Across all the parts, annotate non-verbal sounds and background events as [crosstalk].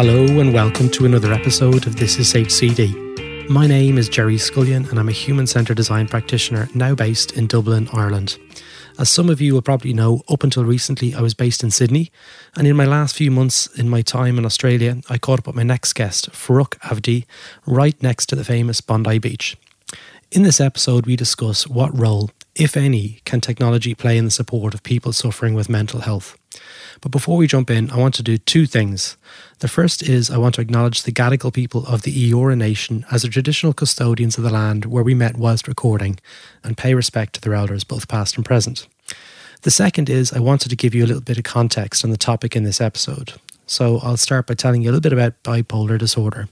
Hello and welcome to another episode of This is HCD. My name is Gerry Scullion and I'm a human centred design practitioner now based in Dublin, Ireland. As some of you will probably know, up until recently I was based in Sydney, and in my last few months in my time in Australia, I caught up with my next guest, Faruk Avdi, right next to the famous Bondi Beach. In this episode, we discuss what role, if any, can technology play in the support of people suffering with mental health. But before we jump in, I want to do two things. The first is I want to acknowledge the Gadigal people of the Eora Nation as the traditional custodians of the land where we met whilst recording and pay respect to their elders, both past and present. The second is I wanted to give you a little bit of context on the topic in this episode. So I'll start by telling you a little bit about bipolar disorder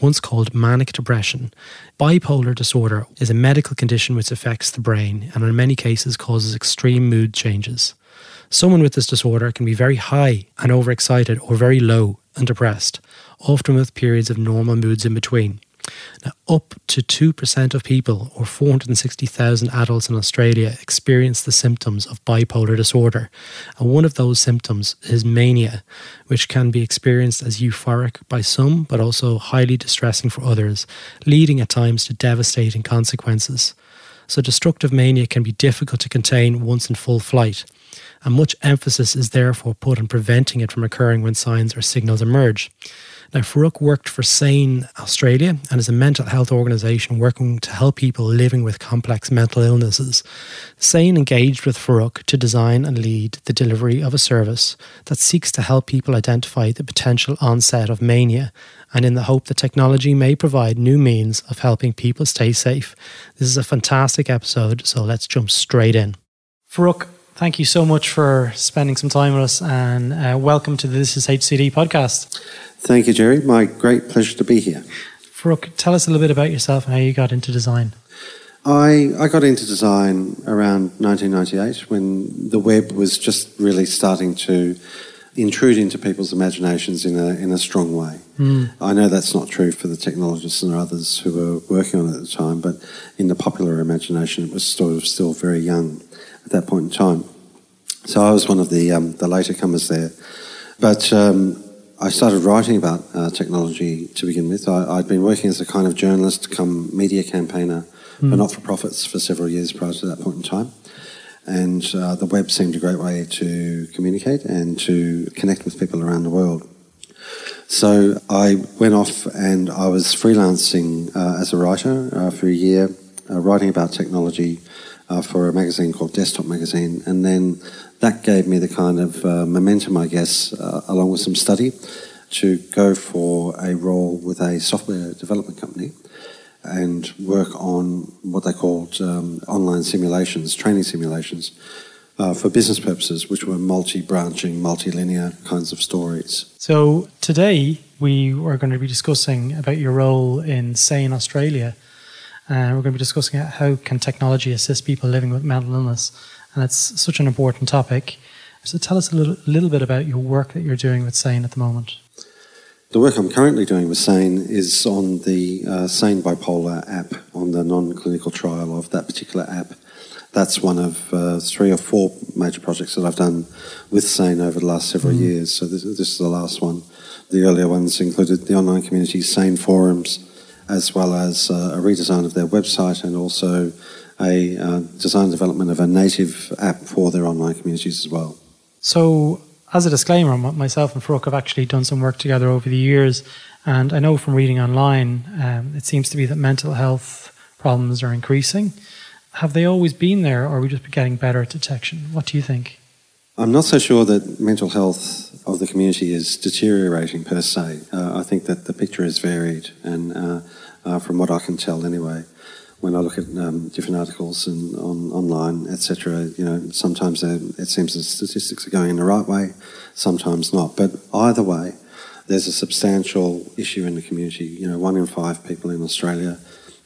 once called manic depression. Bipolar disorder is a medical condition which affects the brain and in many cases causes extreme mood changes. Someone with this disorder can be very high and overexcited or very low and depressed, often with periods of normal moods in between. Now, up to 2% of people, or 460,000 adults in Australia, experience the symptoms of bipolar disorder. And one of those symptoms is mania, which can be experienced as euphoric by some, but also highly distressing for others, leading at times to devastating consequences. So, destructive mania can be difficult to contain once in full flight and much emphasis is therefore put on preventing it from occurring when signs or signals emerge. Now, Faruk worked for SANE Australia and is a mental health organisation working to help people living with complex mental illnesses. SANE engaged with Faruk to design and lead the delivery of a service that seeks to help people identify the potential onset of mania and in the hope that technology may provide new means of helping people stay safe. This is a fantastic episode, so let's jump straight in. Faruk, thank you so much for spending some time with us and uh, welcome to the This is HCD podcast. Thank you, Gerry. My great pleasure to be here. Faruk, tell us a little bit about yourself and how you got into design. I, I got into design around 1998 when the web was just really starting to intrude into people's imaginations in a, in a strong way. Mm. I know that's not true for the technologists and others who were working on it at the time, but in the popular imagination, it was sort of still very young at that point in time. So I was one of the um, the later comers there, but um, I started writing about uh, technology to begin with. I, had been working as a kind of journalist, come media campaigner mm. for not for profits for several years prior to that point in time. And uh, the web seemed a great way to communicate and to connect with people around the world. So I went off and I was freelancing uh, as a writer uh, for a year, uh, writing about technology uh, for a magazine called Desktop Magazine, and then that gave me the kind of uh, momentum, I guess, along with some study, to go for a role with a software development company and work on what they called um, online simulations, training simulations. Uh, for business purposes, which were multi branching, multi-linear kinds of stories. So, today we are going to be discussing about your role in SANE Australia and uh, we're going to be discussing how can technology assist people living with mental illness, and it's such an important topic. So tell us a little, little bit about your work that you're doing with SANE at the moment. The work I'm currently doing with SANE is on the uh, SANE Bipolar app, on the non-clinical trial of that particular app. That's one of uh, three or four major projects that I've done with SANE over the last several mm. years. So this, this, is the last one. The earlier ones included the online community SANE forums, as well as uh, a redesign of their website and also a uh, design development of a native app for their online communities as well. So, as a disclaimer, myself and Faruk have actually done some work together over the years, and I know from reading online, um, it seems to be that mental health problems are increasing. Have they always been there, or are we just getting better at detection? What do you think? I'm not so sure that mental health of the community is deteriorating per se. Uh, I think that the picture is varied, and uh, uh, from what I can tell anyway, when I look at um, different articles and on online, etc., you know, sometimes it seems the statistics are going in the right way, sometimes not. But either way, there's a substantial issue in the community. You know, one in five people in Australia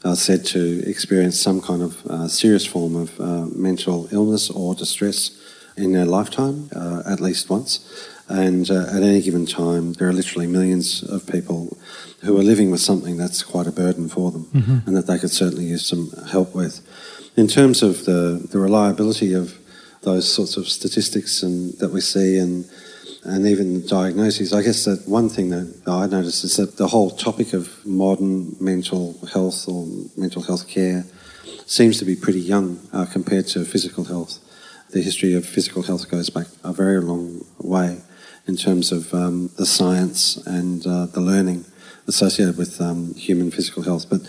are said to experience some kind of uh, serious form of uh, mental illness or distress in their lifetime, uh, at least once. And uh, at any given time, there are literally millions of people who are living with something that's quite a burden for them mm-hmm. and that they could certainly use some help with. In terms of the, the reliability of those sorts of statistics and that we see and and even diagnoses. I guess that one thing that I noticed is that the whole topic of modern mental health or mental health care seems to be pretty young uh, compared to physical health. The history of physical health goes back a very long way in terms of um, the science and uh, the learning associated with um, human physical health. But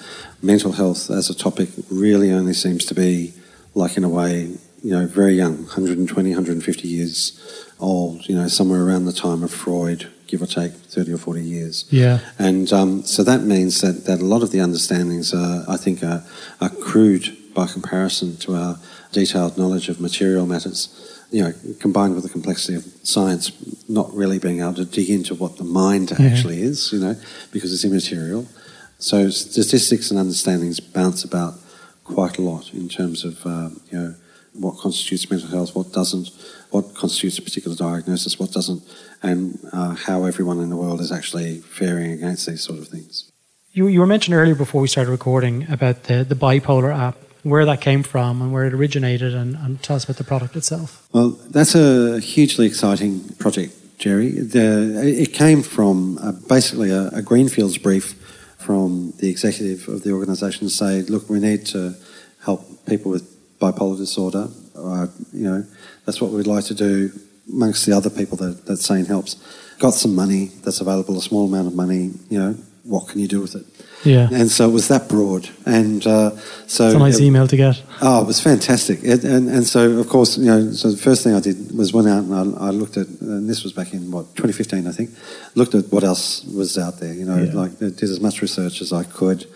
mental health as a topic really only seems to be, like in a way, you know, very young, 120, 150 years old, you know, somewhere around the time of Freud, give or take 30 or 40 years. Yeah. And um, so that means that, that a lot of the understandings, are, I think, are, are crude by comparison to our detailed knowledge of material matters you know, combined with the complexity of science, not really being able to dig into what the mind yeah. actually is, you know, because it's immaterial. So statistics and understandings bounce about quite a lot in terms of, uh, you know, what constitutes mental health, what doesn't, what constitutes a particular diagnosis, what doesn't, and uh, how everyone in the world is actually faring against these sort of things. You, you were mentioned earlier before we started recording about the, the bipolar app where that came from and where it originated and, and, tell us about the product itself. Well, that's a hugely exciting project, Gerry. The, it came from uh, basically a, a, Greenfields brief from the executive of the organisation to say, look, we need to help people with bipolar disorder. Uh, you know, that's what we'd like to do amongst the other people that, that SANE helps. Got some money that's available, a small amount of money, you know, what can you do with it? Yeah. And so it was that broad. And uh, so. It's a nice it, email to get. Oh, it was fantastic. It, and, and so, of course, you know, so the first thing I did was went out and I, I, looked at, and this was back in, what, 2015, I think, looked at what else was out there, you know, yeah. like did as much research as I could,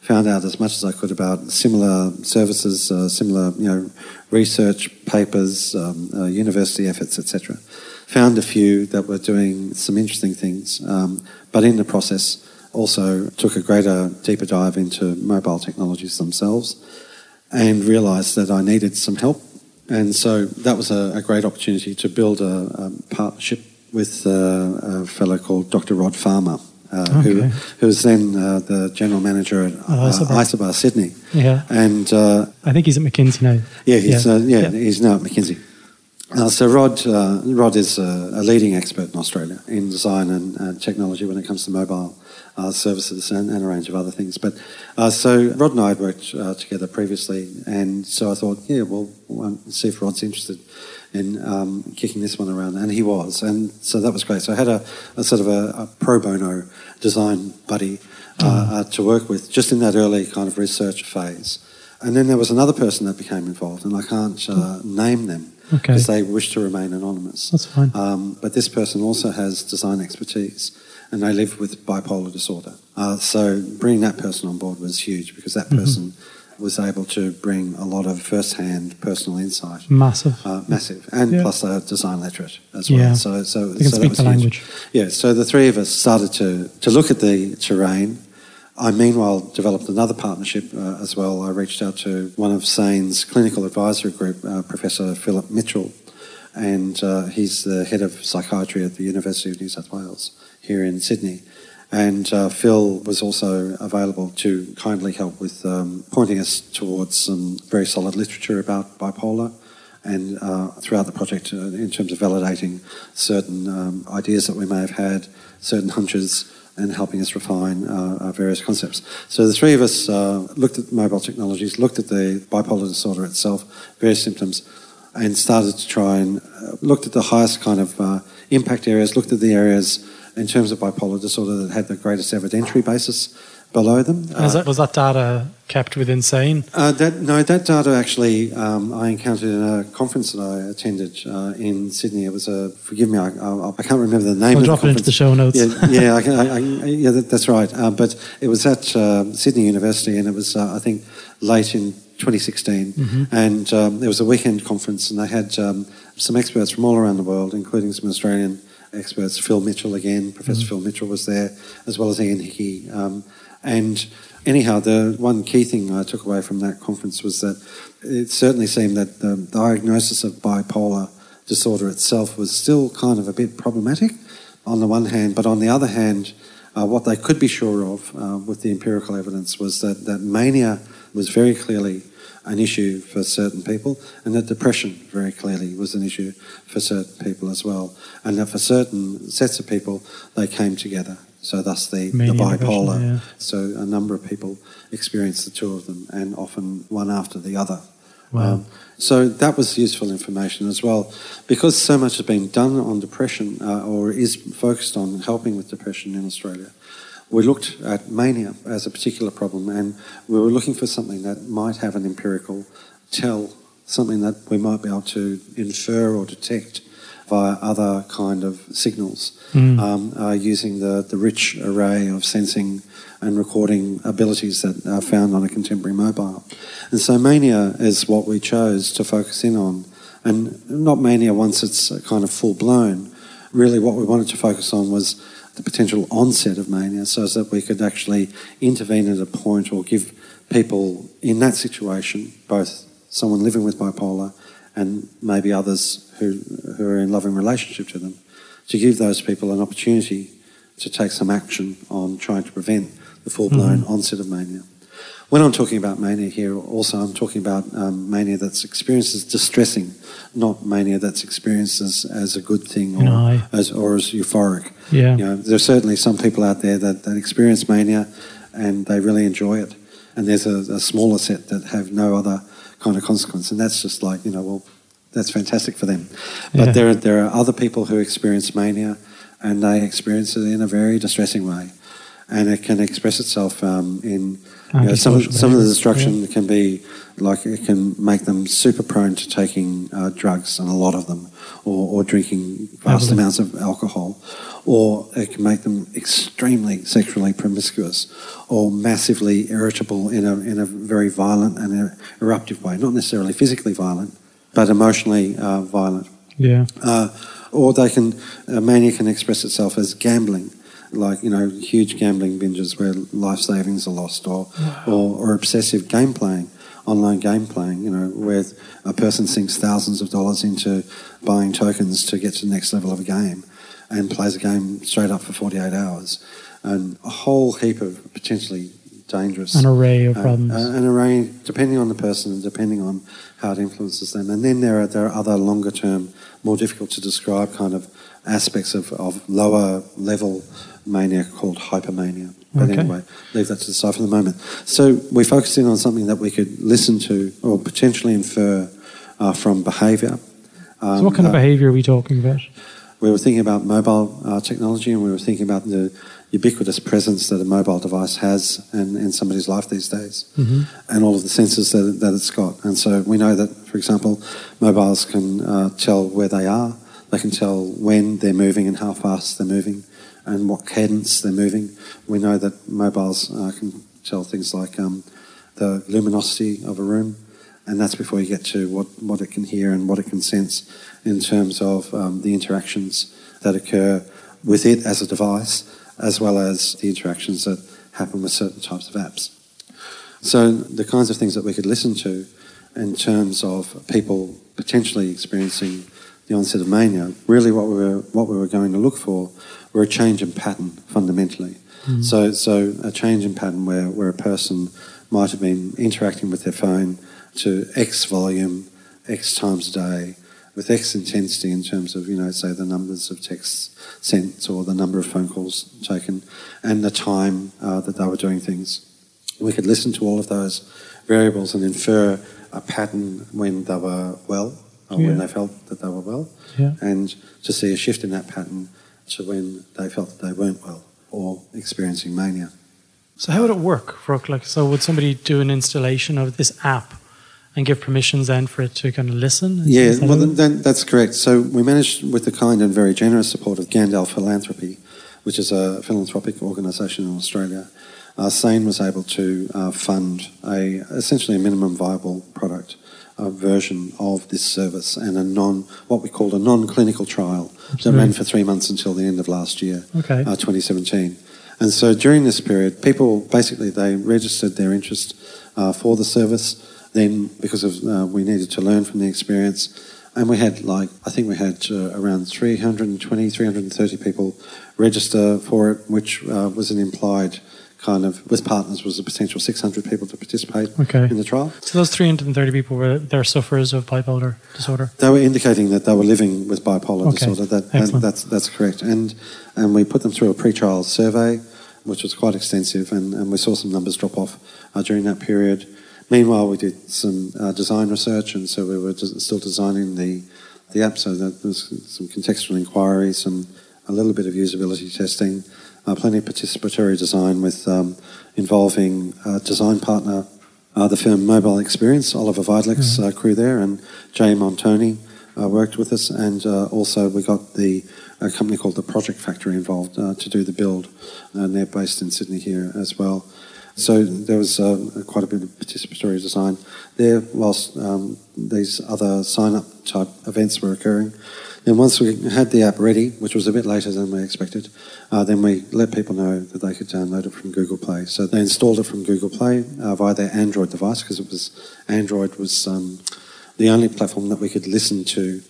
found out as much as I could about similar services, uh, similar, you know, research papers, um, uh, university efforts, etc. Found a few that were doing some interesting things, um, but in the process, also took a greater, deeper dive into mobile technologies themselves and realised that I needed some help. And so that was a, a great opportunity to build a, a partnership with uh, a fellow called Dr. Rod Farmer. Uh, okay. who, who was then uh, the general manager at uh, Isobar Sydney. Yeah. And uh, I think he's at McKinsey now. Yeah, he's, yeah. Uh, yeah, yeah. he's now at McKinsey. Uh, so Rod, uh, Rod is a, a, leading expert in Australia in design and uh, technology when it comes to mobile uh, services and, and, a range of other things. But uh, so Rod and I had worked uh, together previously, and so I thought, yeah, well, we'll see if Rod's interested in um, kicking this one around, and he was, and so that was great. So I had a, a sort of a, a, pro bono design buddy to work with just in that early kind of research phase. And then there was another person that became involved, and I can't name them because okay. they wish to remain anonymous. That's fine. Um, but this person also has design expertise and they live with bipolar disorder. Uh, so bringing that person on board was huge because that mm-hmm. person mm-hmm. was able to bring a lot of first-hand personal insight. Massive. Uh, massive. And yeah. plus a design literate as well. Yeah. So, so, they can so speak the language. Yeah, so the three of us started to, to look at the terrain I meanwhile developed another partnership uh, as well. I reached out to one of SANE's clinical advisory group, uh, Professor Philip Mitchell, and uh, he's the head of psychiatry at the University of New South Wales here in Sydney. And uh, Phil was also available to kindly help with um, pointing us towards some very solid literature about bipolar and uh, throughout the project uh, in terms of validating certain um, ideas that we may have had, certain hunches and helping us refine uh, our various concepts. So the three of us uh, looked at mobile technologies, looked at the bipolar disorder itself, various symptoms, and started to try and uh, looked at the highest kind of impact areas, looked at the areas in terms of bipolar disorder that had the greatest evidentiary basis below them. Uh, that, was that data kept within SANE? Uh, that, no, that data actually um, I encountered in a conference that I attended uh, in Sydney. It was a, forgive me, I, I, I can't remember the name I'll of drop the it into the show notes. Yeah, yeah, I, yeah that, that's right. Uh, but it was at uh, Sydney University and it was, uh, I think, late in 2016. Mm-hmm. And um, there was a weekend conference and they had um, some experts from all around the world, including some Australian experts. Phil Mitchell again, Professor mm-hmm. Phil Mitchell was there, as well as Ian Hickey. Um, and anyhow, the one key thing I took away from that conference was that it certainly seemed that the diagnosis of bipolar disorder itself was still kind of a bit problematic on the one hand, but on the other hand, uh, what they could be sure of uh, with the empirical evidence was that, that mania was very clearly an issue for certain people, and that depression very clearly was an issue for certain people as well, and that for certain sets of people they came together. So thus the, the bipolar. Yeah. So a number of people experienced the two of them, and often one after the other. Wow. Um, so that was useful information as well. Because so much has been done on depression uh, or is focused on helping with depression in Australia, we looked at mania as a particular problem and we were looking for something that might have an empirical tell, something that we might be able to infer or detect via other kind of signals mm. um, uh, using the, the rich array of sensing and recording abilities that are found on a contemporary mobile. And so mania is what we chose to focus in on. And not mania once it's kind of full blown. Really, what we wanted to focus on was the potential onset of mania so that we could actually intervene at a point or give people in that situation, both someone living with bipolar and maybe others who, who are in loving relationship to them, to give those people an opportunity to take some action on trying to prevent the full blown mm-hmm. onset of mania. When I'm talking about mania here, also I'm talking about um, mania that's experienced as distressing, not mania that's experienced as, as a good thing or, no, as, or as euphoric. Yeah. You know, there's certainly some people out there that, that experience mania and they really enjoy it. And there's a, a smaller set that have no other kind of consequence. And that's just like, you know, well, that's fantastic for them. But yeah. there, there are other people who experience mania and they experience it in a very distressing way. And it can express itself um, in you know, some, some of the destruction yeah. can be like it can make them super prone to taking uh, drugs, and a lot of them, or, or drinking vast amounts of alcohol, or it can make them extremely sexually promiscuous, or massively irritable in a in a very violent and eruptive way. Not necessarily physically violent, but emotionally uh, violent. Yeah. Uh, or they can mania can express itself as gambling like you know huge gambling binges where life savings are lost, or wow. or, or, obsessive game playing, online game playing. You know where a person sinks thousands of dollars into buying tokens to get to the next level of a game, and plays a game straight up for forty eight hours, and a whole heap of potentially dangerous. An array of uh, problems. Uh, an array, depending on the person and depending on how it influences them. And then there are there are other longer term, more difficult to describe kind of aspects of, of lower level mania called hypomania. But okay. anyway, leave that to the side for the moment. So we focused in on something that we could listen to or potentially infer uh, from behaviour. Um, so what kind uh, of behaviour are we talking about? We were thinking about mobile uh, technology and we were thinking about the ubiquitous presence that a mobile device has in, in somebody's life these days mm-hmm. and all of the sensors that, that it's got. And so we know that, for example, mobiles can uh, tell where they are, they can tell when they're moving and how fast they're moving and what cadence they're moving. We know that mobiles uh, can tell things like um, the luminosity of a room, and that's before you get to what, what it can hear and what it can sense in terms of um, the interactions that occur with it as a device, as well as the interactions that happen with certain types of apps. So, the kinds of things that we could listen to in terms of people potentially experiencing the onset of mania, really what we were, what we were going to look for were a change in pattern fundamentally. Mm. So, so a change in pattern where, where a person might have been interacting with their phone to X volume, X times a day, with X intensity in terms of, you know, say the numbers of texts sent or the number of phone calls taken and the time uh, that they were doing things. We could listen to all of those variables and infer a pattern when they were well or yeah. when they felt that they were well yeah. and to see a shift in that pattern to when they felt that they weren't well or experiencing mania. So how would it work, for Like, so would somebody do an installation of this app and give permissions then for it to kind of listen? Yeah, well, then, that's correct. So we managed, with the kind and very generous support of Gandel Philanthropy, which is a philanthropic organisation in Australia, uh, SANE was able to uh, fund a essentially a minimum viable product a version of this service and a non, what we called a non-clinical trial that ran for three months until the end of last year, okay. uh, 2017. And so during this period, people basically they registered their interest uh, for the service. Then, because of uh, we needed to learn from the experience, and we had like I think we had uh, around 320, 330 people register for it, which uh, was an implied kind of with partners was a potential 600 people to participate Okay. in the trial. So those 330 people were they're sufferers of bipolar disorder. They were indicating that they were living with bipolar Okay. disorder. That, that that's that's correct. And and we put them through a pre-trial survey, which was quite extensive, and, and we saw some numbers drop off uh, during that period. Meanwhile, we did some uh, design research, and so we were des- still designing the the app. So that there was some contextual inquiry, some a little bit of usability testing, uh, plenty of participatory design with um, involving a design partner, uh, the firm Mobile Experience, Oliver Vidlick's uh, crew there, and Jay Montoni uh, worked with us, and uh, also we got the a company called the Project Factory involved uh, to do the build, and they're based in Sydney here as well. So there was uh, quite a bit of participatory design there, whilst um, these other sign-up type events were occurring. Then once we had the app ready, which was a bit later than we expected, uh, then we let people know that they could download it from Google Play. So they installed it from Google Play uh, via their Android device because it was Android was um, the only platform that we could listen to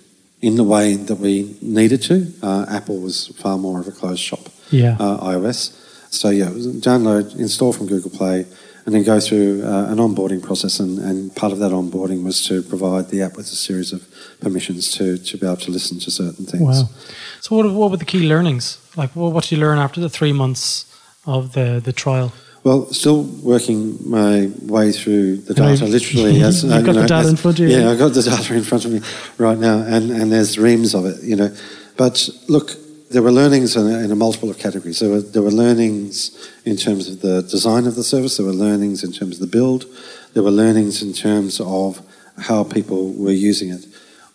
in the way that we needed to. Uh, Apple was far more of a closed shop Yeah. uh, iOS. So yeah, it was download, install from Google Play, and then go through uh, an onboarding process. And, and part of that onboarding was to provide the app with a series of permissions to, to be able to listen to certain things. Wow. So what what were the key learnings? Like what, what did you learn after the three months of the the trial? Well, still working my way through the data, literally. [laughs] As, You've uh, got you the data as- in front of you. Yeah, I've got the data in front of me right now, and, and there's reams of it, you know. But look, there were learnings in a, in a multiple of categories. There were, there were learnings in terms of the design of the service, there were learnings in terms of the build, there were learnings in terms of how people were using it.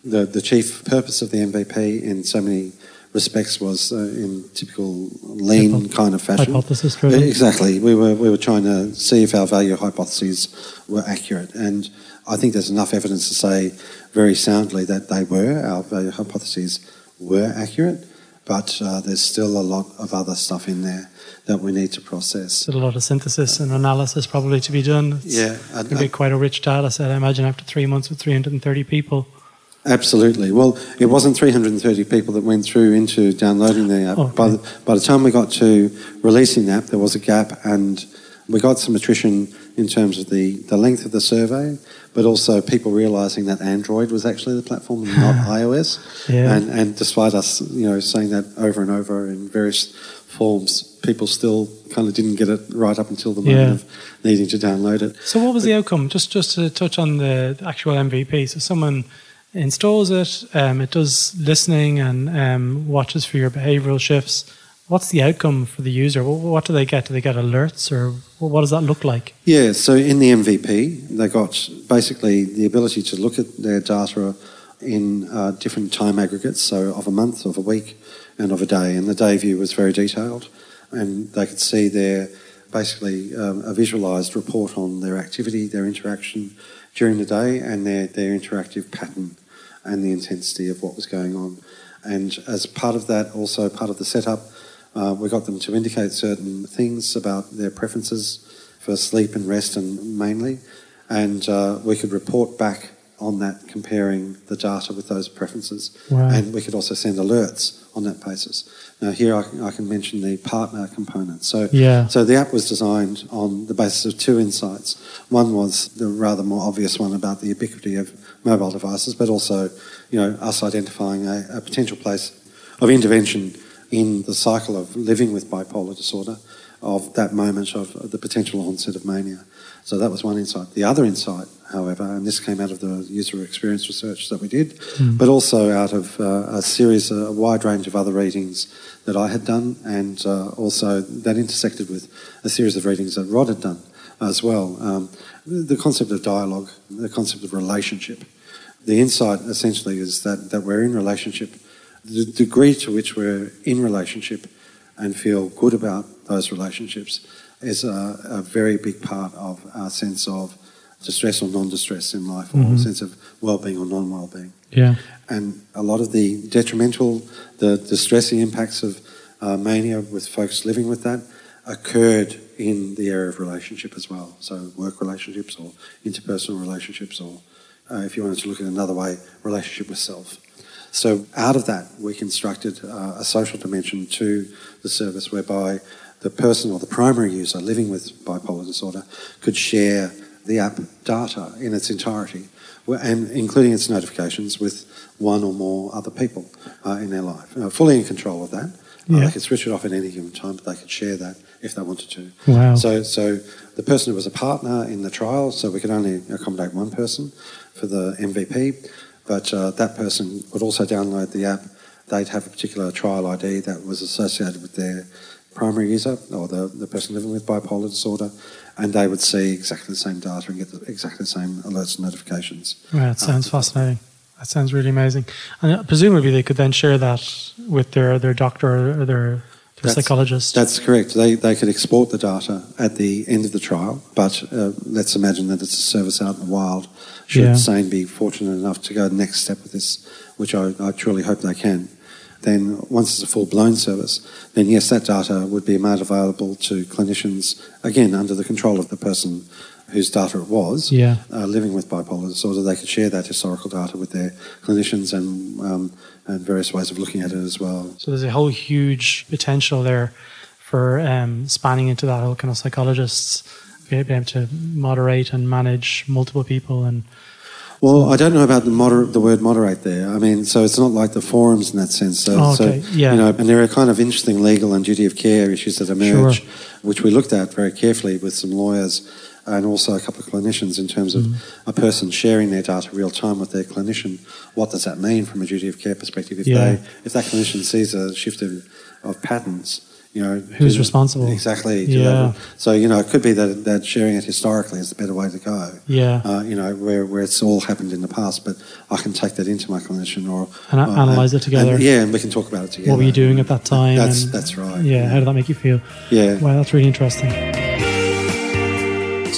The, the chief purpose of the MVP in so many respects was uh, in typical lean kind of fashion. hypothesis driven. Exactly. We were we were trying to see if our value hypotheses were accurate, and I think there's enough evidence to say very soundly that they were. Our value hypotheses were accurate, but uh, there's still a lot of other stuff in there that we need to process. Still a lot of synthesis and analysis probably to be done. It's Yeah, I- going to be quite a rich data set. I imagine after three months with 330 people. Absolutely. Well, it wasn't 330 people that went through into downloading the app. Okay. By, the, by the time we got to releasing the app, there was a gap, and we got some attrition in terms of the, the length of the survey, but also people realizing that Android was actually the platform and not [sighs] iOS. Yeah. And, and despite us, you know, saying that over and over in various forms, people still kind of didn't get it right up until the moment Yeah. of needing to download it. So what was the outcome? Just just to touch on the actual MVP. So someone installs it, um, it does listening and um, watches for your behavioural shifts. What's the outcome for the user? What, do they get? Do they get alerts, or what what does that look like? Yeah, so in the MVP, they got basically the ability to look at their data in uh, different time aggregates, so of a month, of a week, and of a day. And the day view was very detailed, and they could see their basically um, a visualized report on their activity, their interaction during the day, and their, their interactive pattern and the intensity of what was going on. And as part of that, also part of the setup, uh, we got them to indicate certain things about their preferences for sleep and rest, and mainly, and uh, we could report back on that, comparing the data with those preferences, Wow. and we could also send alerts on that basis. Now, here I, can- I can mention the partner component. So, Yeah. so the app was designed on the basis of two insights. One was the rather more obvious one about the ubiquity of mobile devices, but also, you know, us identifying a, a potential place of intervention in the cycle of living with bipolar disorder, of that moment of, the potential onset of mania. So that was one insight. The other insight, however, and this came out of the user experience research that we did, but also out of uh, a series, a wide range of other readings that I had done, and uh, also that intersected with a series of readings that Rod had done as well. Um, the concept of dialogue, the concept of relationship. The insight essentially is that, that we're in relationship. The degree to which we're in relationship and feel good about those relationships is a, a very big part of our sense of distress or non-distress in life, or sense of well-being or non-well-being. Yeah. And a lot of the detrimental, the distressing impacts of uh, mania with folks living with that occurred in the area of relationship as well. So work relationships or interpersonal relationships, or uh, if you wanted to look at another way, relationship with self. So out of that, we constructed uh, a social dimension to the service whereby the person or the primary user living with bipolar disorder could share the app data in its entirety, and including its notifications with one or more other people uh, in their life. Uh, fully in control of that. Uh, they could switch it off at any given time, but they could share that if they wanted to. Wow. So, so the person who was a partner in the trial, so we could only accommodate one person for the MVP, but uh, that person would also download the app. They'd have a particular trial ID that was associated with their primary user or the, the person living with bipolar disorder, and they would see exactly the same data and get the, exactly the same alerts and notifications. Right, that sounds uh, fascinating. That sounds really amazing. And uh, presumably they could then share that with their, their doctor or their, their psychologist. That's correct. They, they could export the data at the end of the trial, but uh, let's imagine that it's a service out in the wild. Should yeah. SANE be fortunate enough to go the next step with this, which I, I truly hope they can then once it's a full blown service, then yes, that data would be made available to clinicians, again, under the control of the person whose data it was, yeah. uh, living with bipolar disorder. They could share that historical data with their clinicians and, um, and various ways of looking at it as well. So there's a whole huge potential there for um, spanning into that whole kind of psychologists being able to moderate and manage multiple people and well, I don't know about the moder- the word moderate there. I mean, so it's not like the forums in that sense. So, oh, okay. so yeah. you know, and there are kind of interesting legal and duty of care issues that emerge, sure. which we looked at very carefully with some lawyers and also a couple of clinicians in terms of mm. a person sharing their data real time with their clinician. What does that mean from a duty of care perspective? If yeah. they if that clinician sees a shift of, of patterns you know who's to, responsible exactly yeah. so you know it could be that, that sharing it historically is the better way to go yeah uh, you know where, where it's all happened in the past but I can take that into my clinician or and uh, analyze and, it together and, yeah and we can talk about it together what were you doing at that time that's that's right yeah, yeah how did that make you feel yeah wow that's really interesting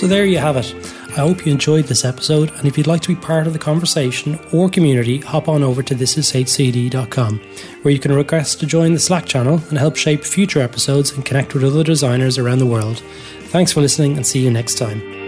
so there you have it I hope you enjoyed this episode, and if you'd like to be part of the conversation or community, hop on over to thisishcd.com, where you can request to join the Slack channel and help shape future episodes and connect with other designers around the world. Thanks for listening, and see you next time.